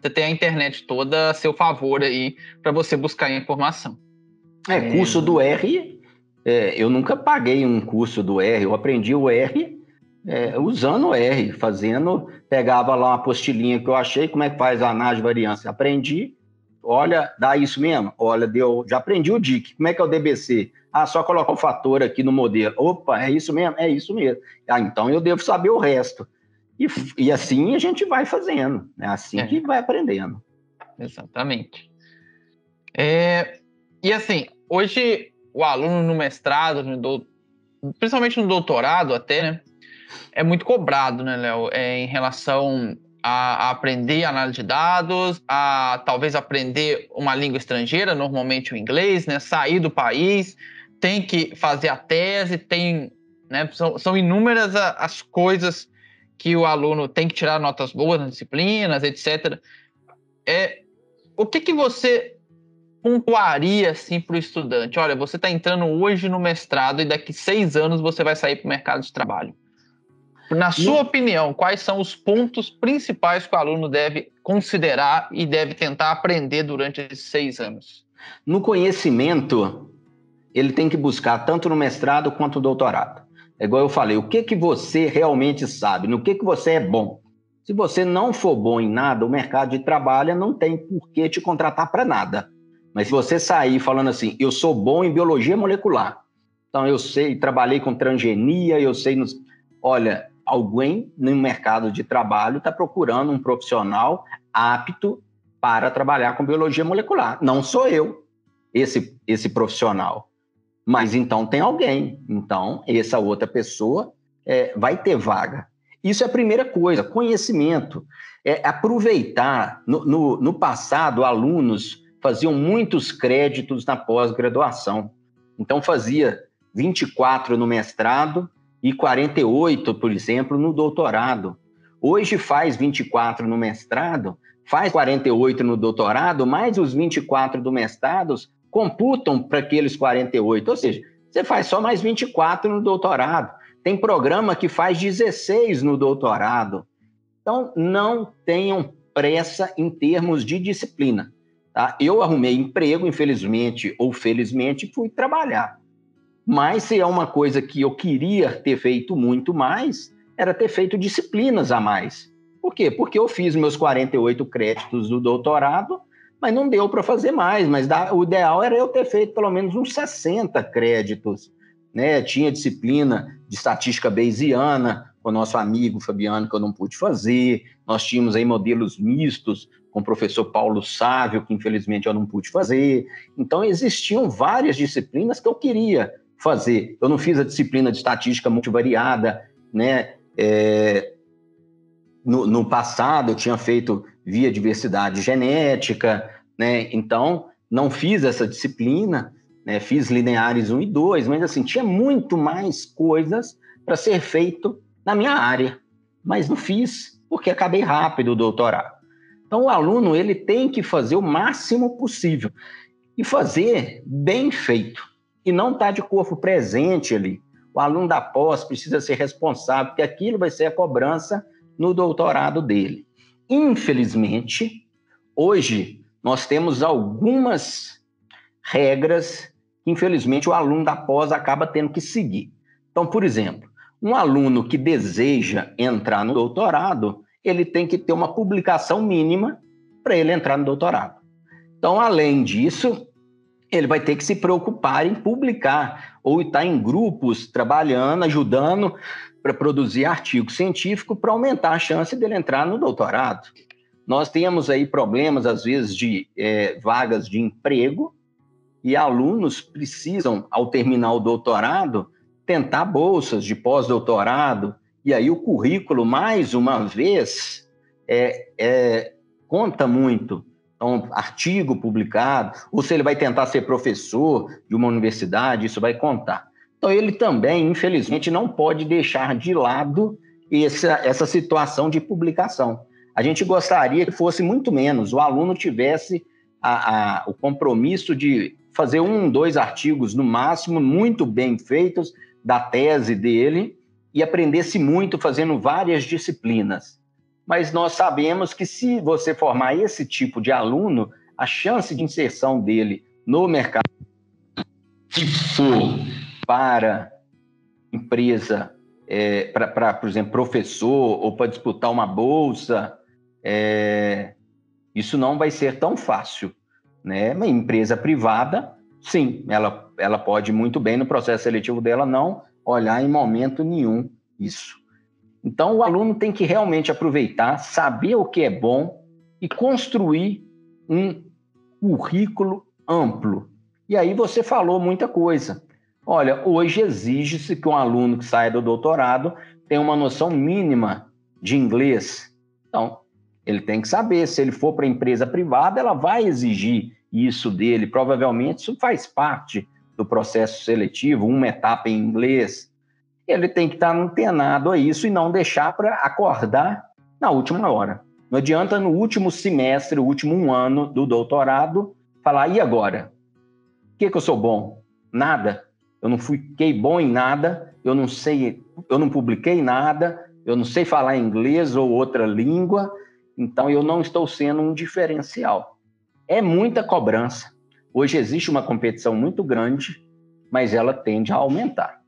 você tem a internet toda a seu favor aí para você buscar informação. É, curso do R, é, eu nunca paguei um curso do R, eu aprendi o R é, usando o R, fazendo, pegava lá uma apostilinha que eu achei, como é que faz a análise de variância, aprendi, olha, dá isso mesmo, olha, deu, já aprendi o DIC, como é que é o DBC? Ah, só colocar o fator aqui no modelo, opa, é isso mesmo? É isso mesmo. Ah, então eu devo saber o resto. E, e assim a gente vai fazendo, é assim é. que vai aprendendo. Exatamente. É, e assim, hoje o aluno no mestrado, no do, principalmente no doutorado até, né, é muito cobrado, né, Léo, é, em relação a, aprender análise de dados, a talvez aprender uma língua estrangeira, normalmente o inglês, né, sair do país, tem que fazer a tese, tem, né, são, são inúmeras as coisas que o aluno tem que tirar notas boas nas disciplinas, etc. É, o que, que você pontuaria assim para o estudante? Olha, você está entrando hoje no mestrado e daqui seis anos você vai sair para o mercado de trabalho. Na sua opinião, quais são os pontos principais que o aluno deve considerar e deve tentar aprender durante esses seis anos? No conhecimento, ele tem que buscar tanto no mestrado quanto no doutorado. É igual eu falei, o que que você realmente sabe, no que que você é bom. Se você não for bom em nada, o mercado de trabalho não tem por que te contratar para nada. Mas se você sair falando assim, eu sou bom em biologia molecular, então eu sei, trabalhei com transgenia, eu sei nos... Olha, alguém no mercado de trabalho está procurando um profissional apto para trabalhar com biologia molecular. Não sou eu, esse, esse profissional. Mas então tem alguém. Então, essa outra pessoa é, vai ter vaga. Isso é a primeira coisa, conhecimento. É aproveitar. No, no, no passado, alunos faziam muitos créditos na pós-graduação. Então, fazia 24 no mestrado e 48, por exemplo, no doutorado. Hoje faz 24 no mestrado, faz 48 no doutorado, mais os 24 do mestrado computam para aqueles 48. Ou seja, você faz só mais 24 no doutorado. Tem programa que faz 16 no doutorado. Então, não tenham pressa em termos de disciplina. Tá? Eu arrumei emprego, infelizmente ou felizmente, fui trabalhar. Mas se é uma coisa que eu queria ter feito muito mais, era ter feito disciplinas a mais. Por quê? Porque eu fiz meus 48 créditos do doutorado mas não deu para fazer mais. Mas o ideal era eu ter feito pelo menos uns 60 créditos. Né? Tinha disciplina de estatística bayesiana com o nosso amigo Fabiano, que eu não pude fazer. Nós tínhamos aí modelos mistos com o professor Paulo Sávio, que infelizmente eu não pude fazer. Então, existiam várias disciplinas que eu queria fazer. Eu não fiz a disciplina de estatística multivariada, né? É, no, no, passado eu tinha feito via diversidade genética, né? Então, não fiz essa disciplina, né? Fiz lineares 1 e 2, mas assim, tinha muito mais coisas para ser feito na minha área, mas não fiz, porque acabei rápido o doutorado. Então, o aluno ele tem que fazer o máximo possível e fazer bem feito e não estar tá de corpo presente ali. O aluno da pós precisa ser responsável, porque aquilo vai ser a cobrança no doutorado dele. Infelizmente, hoje nós temos algumas regras que, infelizmente, o aluno da pós acaba tendo que seguir. Então, por exemplo, um aluno que deseja entrar no doutorado, ele tem que ter uma publicação mínima para ele entrar no doutorado. Então, além disso, ele vai ter que se preocupar em publicar. ou está em grupos trabalhando, ajudando para produzir artigo científico para aumentar a chance dele entrar no doutorado. Nós temos aí problemas, às vezes, de é, vagas de emprego, e alunos precisam, ao terminar o doutorado, tentar bolsas de pós-doutorado, e aí o currículo, mais uma vez, é, é, conta muito. Então, artigo publicado, ou se ele vai tentar ser professor de uma universidade, isso vai contar. Então, ele também, infelizmente, não pode deixar de lado essa, essa situação de publicação. A gente gostaria que fosse muito menos, o aluno tivesse a, a, o compromisso de fazer um, dois artigos no máximo, muito bem feitos, da tese dele, e aprendesse muito fazendo várias disciplinas. Mas nós sabemos que se você formar esse tipo de aluno, a chance de inserção dele no mercado, se for para empresa, é, para, por exemplo, professor ou para disputar uma bolsa, é, isso não vai ser tão fácil. Né? Uma empresa privada, sim, ela, ela pode muito bem no processo seletivo dela não olhar em momento nenhum isso. Então, o aluno tem que realmente aproveitar, saber o que é bom e construir um currículo amplo. E aí você falou muita coisa. Olha, hoje exige-se que um aluno que saia do doutorado tenha uma noção mínima de inglês. Então, ele tem que saber, se ele for para empresa privada, ela vai exigir isso dele. Provavelmente isso faz parte do processo seletivo, uma etapa em inglês. Ele tem que estar antenado a isso e não deixar para acordar na última hora. Não adianta no último semestre, o último um ano do doutorado, falar, e agora? O que, que eu sou bom? Nada eu não fiquei bom em nada, eu não sei, eu não publiquei nada, eu não sei falar inglês ou outra língua, então eu não estou sendo um diferencial. É muita cobrança. Hoje existe uma competição muito grande, mas ela tende a aumentar.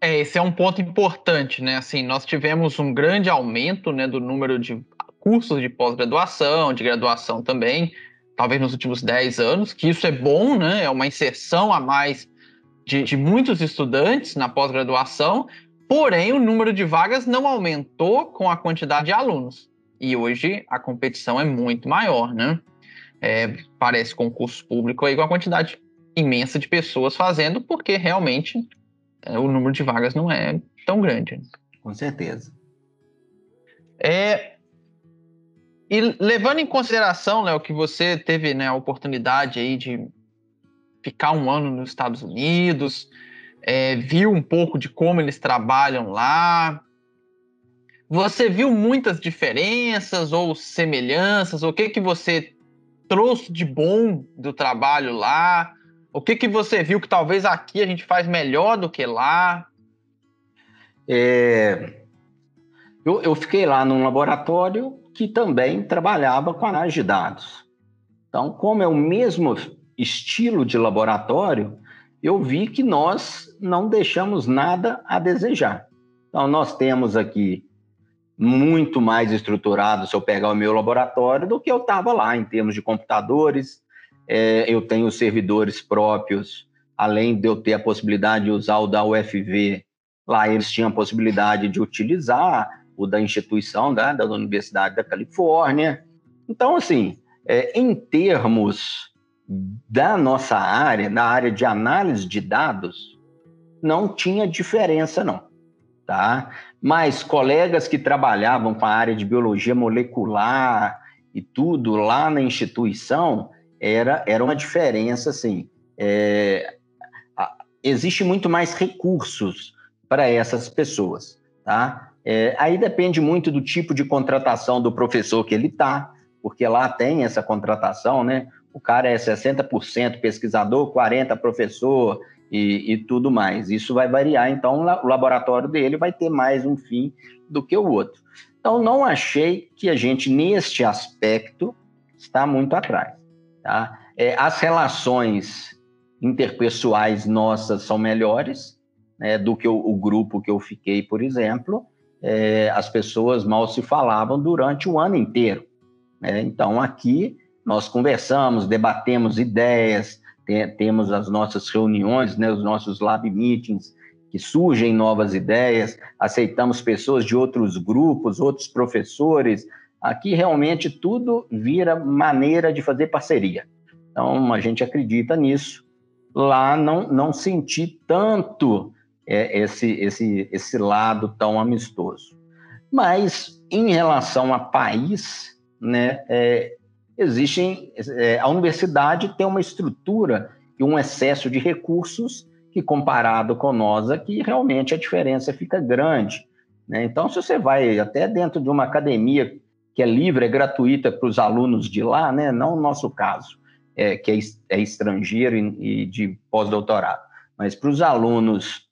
É, esse é um ponto importante, né? Assim, nós tivemos um grande aumento, né, do número de cursos de pós-graduação, de graduação também talvez nos últimos 10 anos, que isso é bom, né? É uma inserção a mais de, de muitos estudantes na pós-graduação, porém o número de vagas não aumentou com a quantidade de alunos. E hoje a competição é muito maior, né? É, parece concurso público aí com a quantidade imensa de pessoas fazendo, porque realmente o número de vagas não é tão grande. Com certeza. É, e levando em consideração, Léo, que você teve né, a oportunidade aí de ficar um ano nos Estados Unidos, é, viu um pouco de como eles trabalham lá. Você viu muitas diferenças ou semelhanças? O que que você trouxe de bom do trabalho lá? O que que você viu que talvez aqui a gente faz melhor do que lá? É, eu, eu fiquei lá num laboratório que também trabalhava com análise de dados. Então, como é o mesmo estilo de laboratório, eu vi que nós não deixamos nada a desejar. Então, nós temos aqui muito mais estruturado se eu pegar o meu laboratório do que eu estava lá, em termos de computadores. É, eu tenho servidores próprios, além de eu ter a possibilidade de usar o da UFV, lá eles tinham a possibilidade de utilizar o da instituição da, da Universidade da Califórnia. Então, assim, é, em termos da nossa área, na área de análise de dados, não tinha diferença, não. Tá? Mas colegas que trabalhavam com a área de biologia molecular e tudo lá na instituição, era, era uma diferença, assim. É, existe muito mais recursos para essas pessoas, tá? É, aí depende muito do tipo de contratação do professor que ele está, porque lá tem essa contratação, né? O cara é 60% pesquisador, 40% professor e, e, tudo mais. Isso vai variar, então o laboratório dele vai ter mais um fim do que o outro. Então, não achei que a gente, neste aspecto, está muito atrás. Tá? É, as relações interpessoais nossas são melhores né, do que o, o grupo que eu fiquei, por exemplo, é, as pessoas mal se falavam durante o ano inteiro. Né? Então, aqui nós conversamos, debatemos ideias, tem, temos as nossas reuniões, né, os nossos lab meetings, que surgem novas ideias, aceitamos pessoas de outros grupos, outros professores. Aqui realmente tudo vira maneira de fazer parceria. Então a gente acredita nisso. Lá não, não senti tanto é, esse, esse, esse lado tão amistoso. Mas em relação a país, né, é, existem é, a universidade tem uma estrutura e um excesso de recursos que comparado com nós aqui, realmente a diferença fica grande. Né? Então, se você vai até dentro de uma academia que é livre, é gratuita para os alunos de lá, né? não o nosso caso, é, que é, é estrangeiro e, e de pós-doutorado, mas para os alunos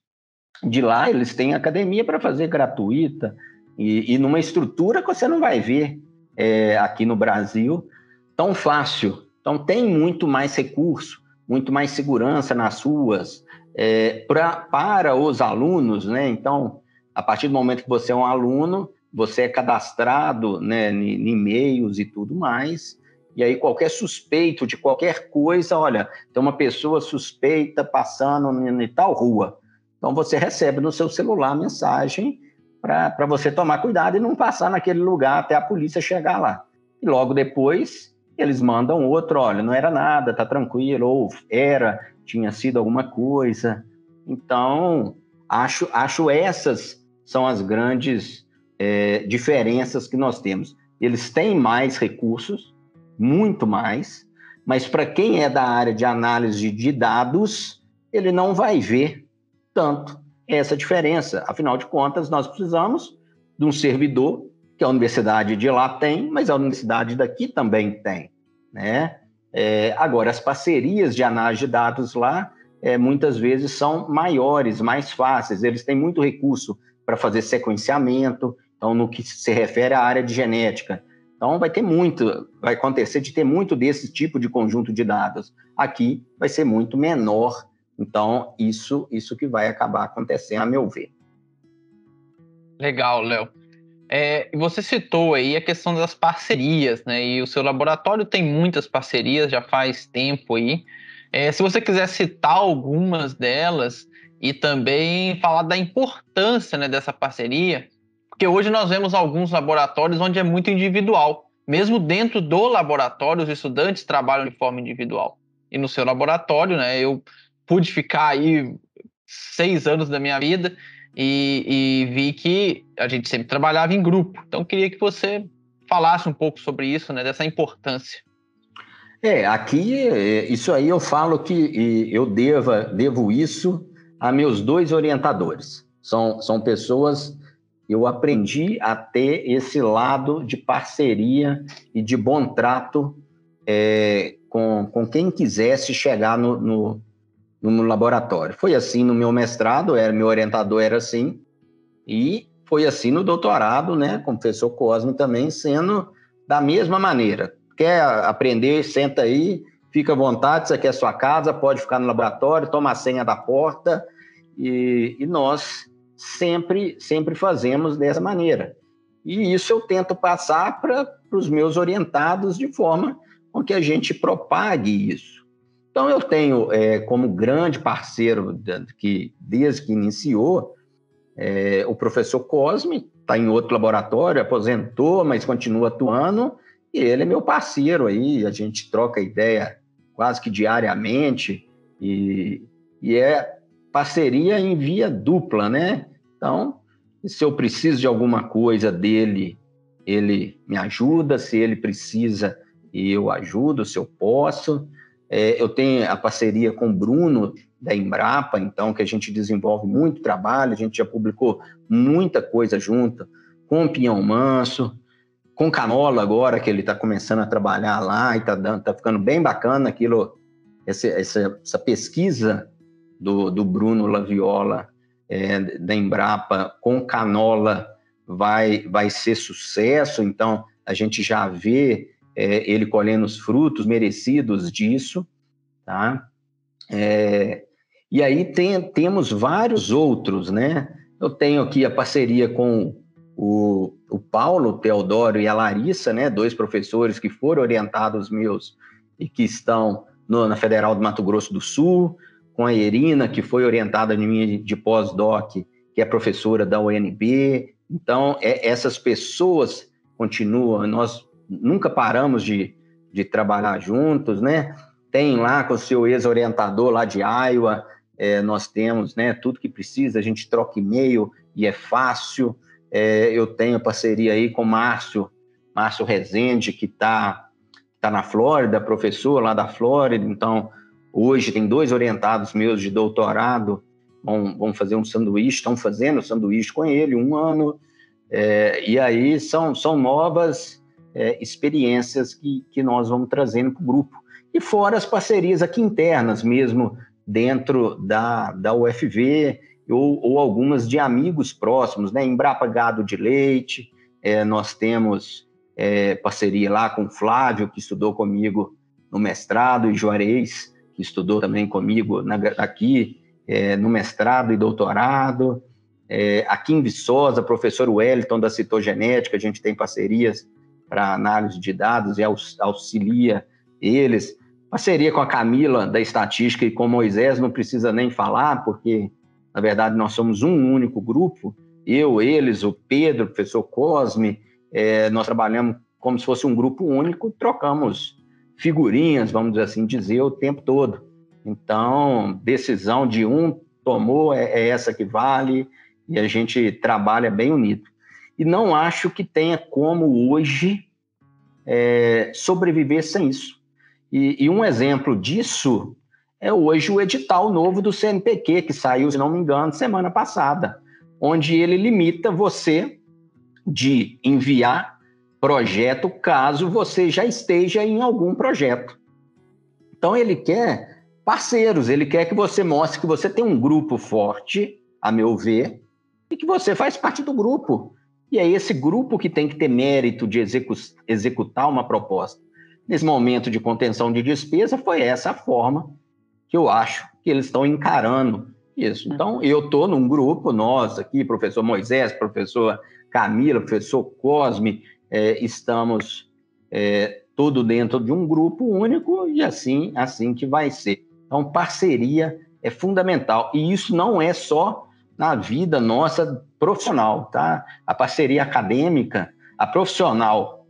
de lá, eles têm academia para fazer gratuita e, e, numa estrutura que você não vai ver é, aqui no Brasil tão fácil. Então, tem muito mais recurso, muito mais segurança nas ruas, é, pra, para os alunos, né? Então, a partir do momento que você é um aluno, você é cadastrado né, em e-mails e tudo mais, e aí qualquer suspeito de qualquer coisa, olha, tem uma pessoa suspeita passando em tal rua. Então você recebe no seu celular mensagem para você tomar cuidado e não passar naquele lugar até a polícia chegar lá. E logo depois eles mandam outro, olha, não era nada, tá tranquilo, ou era, tinha sido alguma coisa. Então, acho, acho essas são as grandes é, diferenças que nós temos. Eles têm mais recursos, muito mais, mas para quem é da área de análise de dados, ele não vai ver tanto essa diferença. Afinal de contas, nós precisamos de um servidor que a universidade de lá tem, mas a universidade daqui também tem, né? É, agora, as parcerias de análise de dados lá, é, muitas vezes são maiores, mais fáceis, eles têm muito recurso para fazer sequenciamento, então, no que se refere à área de genética. Então, vai ter muito, vai acontecer de ter muito desse tipo de conjunto de dados. Aqui vai ser muito menor, então, isso, isso que vai acabar acontecendo, a meu ver. Legal, Léo. É, você citou aí a questão das parcerias, né? E o seu laboratório tem muitas parcerias, já faz tempo aí. É, se você quiser citar algumas delas e também falar da importância né, dessa parceria, porque hoje nós vemos alguns laboratórios onde é muito individual. Mesmo dentro do laboratório, os estudantes trabalham de forma individual. E no seu laboratório, né, eu pude ficar aí seis anos da minha vida e, e, vi que a gente sempre trabalhava em grupo. Então, queria que você falasse um pouco sobre isso, né, dessa importância. É, aqui, é, isso aí eu falo que eu deva, devo isso a meus dois orientadores. São, são pessoas, eu aprendi a ter esse lado de parceria e de bom trato é, com, com quem quisesse chegar no, no, no laboratório. Foi assim no meu mestrado, era meu orientador era assim, e foi assim no doutorado, né, com o professor Cosme também, sendo da mesma maneira. Quer aprender, senta aí, fica à vontade, isso aqui é sua casa, pode ficar no laboratório, toma a senha da porta, e, e nós sempre, sempre fazemos dessa maneira. E isso eu tento passar para os meus orientados de forma com que a gente propague isso. Então, eu tenho é, como grande parceiro que, desde que iniciou, é, o professor Cosme, está em outro laboratório, aposentou, mas continua atuando, e ele é meu parceiro aí, a gente troca ideia quase que diariamente, e, e é parceria em via dupla, né? Então, se eu preciso de alguma coisa dele, ele me ajuda, se ele precisa, eu ajudo, se eu posso. É, eu tenho a parceria com o Bruno, da Embrapa, então, que a gente desenvolve muito trabalho, a gente já publicou muita coisa junto, com o Pinhão Manso, com Canola agora, que ele está começando a trabalhar lá e está tá ficando bem bacana aquilo, essa, essa, essa pesquisa do, do Bruno Laviola, é, da Embrapa, com Canola, vai, vai ser sucesso, então a gente já vê é, ele colhendo os frutos merecidos disso, tá? É, e aí tem, temos vários outros, né? Eu tenho aqui a parceria com o, o Paulo, o Teodoro e a Larissa, né? Dois professores que foram orientados meus e que estão no, na Federal do Mato Grosso do Sul, com a Irina, que foi orientada em mim de pós-doc, que é professora da UNB. Então, é, essas pessoas continuam, nós nunca paramos de, de trabalhar juntos, né? Tem lá com o seu ex-orientador lá de Iowa, é, nós temos né, tudo que precisa, a gente troca e-mail e é fácil. É, eu tenho parceria aí com o Márcio, Márcio Rezende, que está tá na Flórida, professor lá da Flórida, então hoje tem dois orientados meus de doutorado, vão, vão fazer um sanduíche, estão fazendo sanduíche com ele, um ano, é, e aí são, são novas é, experiências que, que nós vamos trazendo para o grupo. E fora as parcerias aqui internas mesmo, dentro da, da UFV, ou, ou algumas de amigos próximos, né? Embrapa Gado de Leite, é, nós temos é, parceria lá com o Flávio, que estudou comigo no mestrado, e Juarez, que estudou também comigo na, aqui é, no mestrado e doutorado. É, aqui em Viçosa, professor Wellington da citogenética, a gente tem parcerias para análise de dados e auxilia eles. Parceria com a Camila da estatística e com Moisés, não precisa nem falar, porque na verdade nós somos um único grupo. Eu, eles, o Pedro, o professor Cosme, é, nós trabalhamos como se fosse um grupo único, trocamos figurinhas, vamos assim dizer, o tempo todo. Então, decisão de um tomou é, é essa que vale e a gente trabalha bem unido. E não acho que tenha como hoje é, sobreviver sem isso. E, e, um exemplo disso é hoje o edital novo do CNPq, que saiu, se não me engano, semana passada, onde ele limita você de enviar projeto caso você já esteja em algum projeto. Então ele quer parceiros, ele quer que você mostre que você tem um grupo forte, a meu ver, e que você faz parte do grupo. E é esse grupo que tem que ter mérito de execu executar uma proposta nesse momento de contenção de despesa, foi essa a forma que eu acho que eles estão encarando isso. Então, eu estou num grupo, nós aqui, professor Moisés, professor Camila, professor Cosme, é, estamos é, tudo dentro de um grupo único e assim, assim que vai ser. Então, parceria é fundamental. E isso não é só na vida nossa profissional, tá? A parceria acadêmica, a profissional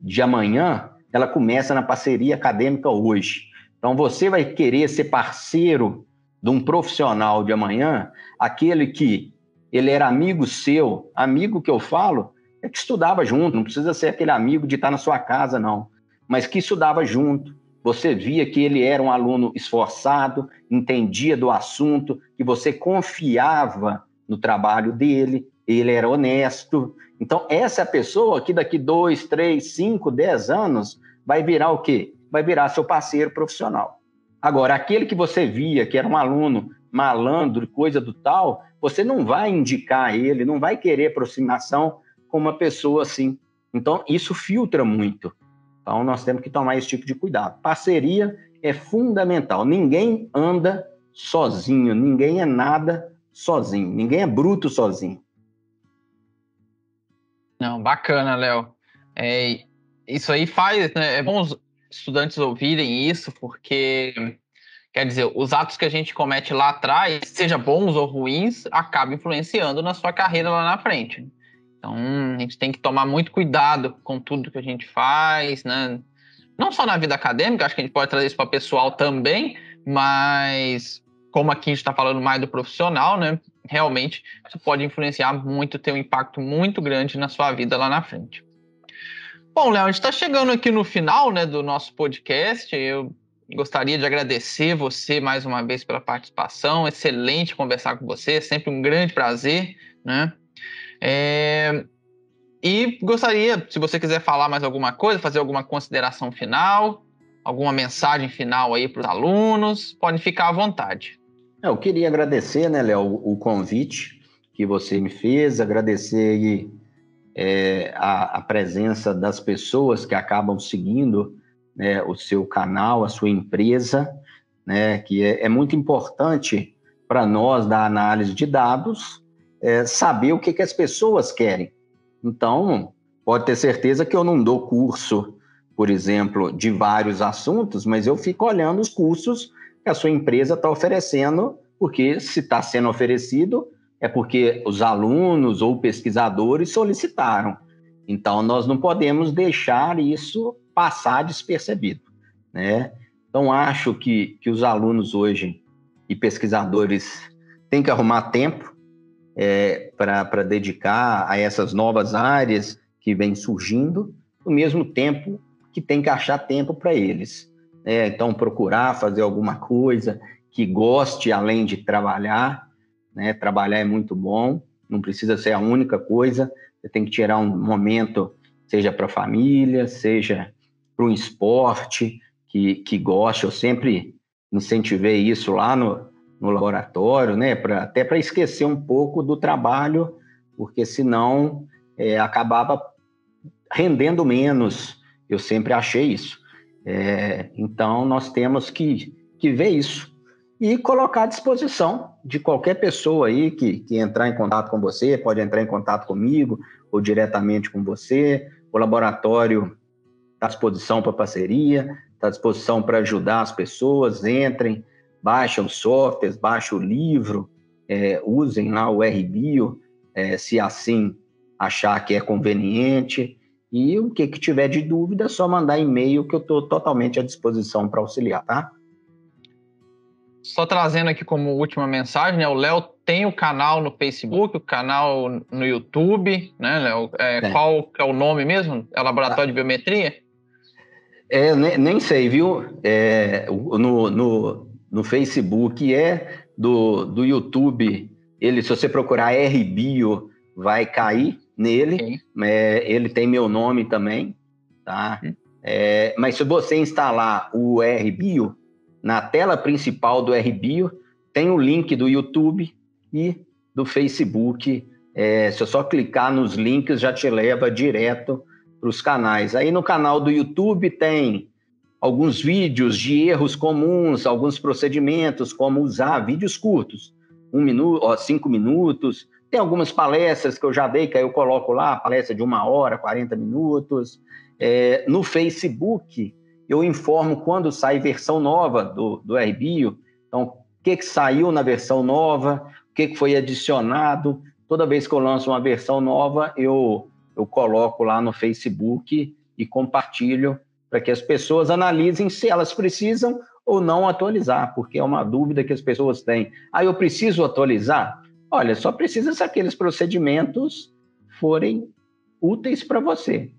de amanhã, ela começa na parceria acadêmica hoje. Então, você vai querer ser parceiro de um profissional de amanhã, aquele que ele era amigo seu, amigo que eu falo, é que estudava junto, não precisa ser aquele amigo de estar na sua casa, não, mas que estudava junto. Você via que ele era um aluno esforçado, entendia do assunto, que você confiava no trabalho dele, ele era honesto. Então, essa pessoa que daqui dois, três, cinco, dez anos vai virar o quê? Vai virar seu parceiro profissional. Agora, aquele que você via que era um aluno malandro, coisa do tal, você não vai indicar ele, não vai querer aproximação com uma pessoa assim. Então, isso filtra muito. Então, nós temos que tomar esse tipo de cuidado. Parceria é fundamental. Ninguém anda sozinho, ninguém é nada sozinho, ninguém é bruto sozinho. Não, bacana, Léo. É, isso aí faz, né? É bom os estudantes ouvirem isso, porque quer dizer, os atos que a gente comete lá atrás, seja bons ou ruins, acabam influenciando na sua carreira lá na frente. Então, a gente tem que tomar muito cuidado com tudo que a gente faz, né? Não só na vida acadêmica, acho que a gente pode trazer isso para o pessoal também, mas como aqui a gente está falando mais do profissional, né? Realmente, isso pode influenciar muito, ter um impacto muito grande na sua vida lá na frente. Bom, Léo, a gente está chegando aqui no final né, do nosso podcast. Eu gostaria de agradecer você mais uma vez pela participação. Excelente conversar com você, sempre um grande prazer. Né? É... E gostaria, se você quiser falar mais alguma coisa, fazer alguma consideração final, alguma mensagem final aí para os alunos, pode ficar à vontade. Eu queria agradecer, né, Léo, o convite que você me fez, agradecer é, a, a, presença das pessoas que acabam seguindo né, o seu canal, a sua empresa, né, que é, é muito importante para nós da análise de dados é, saber o que, que as pessoas querem. Então, pode ter certeza que eu não dou curso por exemplo, de vários assuntos, mas eu fico olhando os cursos que a sua empresa está oferecendo, porque se está sendo oferecido é porque os alunos ou pesquisadores solicitaram. Então, nós não podemos deixar isso passar despercebido. Né? Então, acho que, que os alunos hoje e pesquisadores têm que arrumar tempo é, para dedicar a essas novas áreas que vêm surgindo, ao mesmo tempo que tem que achar tempo para eles. Né? Então, procurar fazer alguma coisa que goste além de trabalhar. Né? Trabalhar é muito bom, não precisa ser a única coisa, você tem que tirar um momento, seja para a família, seja para um esporte que, que goste. Eu sempre incentivei isso lá no, no laboratório, né? Pra, até para esquecer um pouco do trabalho, porque senão é, acabava rendendo menos. Eu sempre achei isso. É, então, nós temos que, que ver isso e colocar à disposição de qualquer pessoa aí que, que entrar em contato com você, pode entrar em contato comigo ou diretamente com você. O laboratório está à disposição para parceria, está à disposição para ajudar as pessoas. Entrem, baixem os softwares, baixem o livro, é, usem lá o RBio, é, se assim achar que é conveniente. E o que, que tiver de dúvida, é só mandar e-mail que eu estou totalmente à disposição para auxiliar, tá? Só trazendo aqui como última mensagem, né? O Léo tem o canal no Facebook, o canal no YouTube, né, Léo? É, é. Qual é o nome mesmo? É o Laboratório ah. de Biometria? É, nem, nem sei, viu? É, no, no, no Facebook é do, do YouTube. Ele, se você procurar RBio, vai cair nele. É, ele tem meu nome também, tá? É, mas se você instalar o RBio, na tela principal do RBio, tem o link do YouTube e do Facebook. É, se eu só clicar nos links, já te leva direto para os canais. Aí no canal do YouTube tem alguns vídeos de erros comuns, alguns procedimentos, como usar vídeos curtos, um minuto, cinco minutos. Tem algumas palestras que eu já dei, que aí eu coloco lá, palestra de uma hora, 40 minutos. É, no Facebook, eu informo quando sai versão nova do, do RBio. Então, o que, que saiu na versão nova, o que, que foi adicionado. Toda vez que eu lanço uma versão nova, eu eu coloco lá no Facebook e compartilho para que as pessoas analisem se elas precisam ou não atualizar, porque é uma dúvida que as pessoas têm. Ah, eu preciso atualizar? Olha, só precisa se aqueles procedimentos forem úteis para você.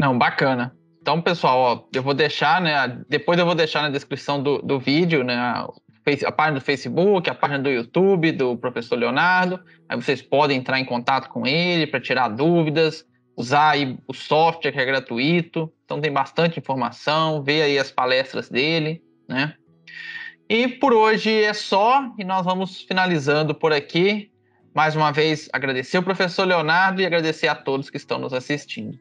Não, bacana. Então, pessoal, ó, eu vou deixar, né? Depois eu vou deixar na descrição do, do vídeo, né? a página do Facebook, a página do YouTube do professor Leonardo. Aí vocês podem entrar em contato com ele para tirar dúvidas, usar aí o software que é gratuito. Então tem bastante informação, ver aí as palestras dele, né? E por hoje é só e nós vamos finalizando por aqui. Mais uma vez agradecer o professor Leonardo e agradecer a todos que estão nos assistindo.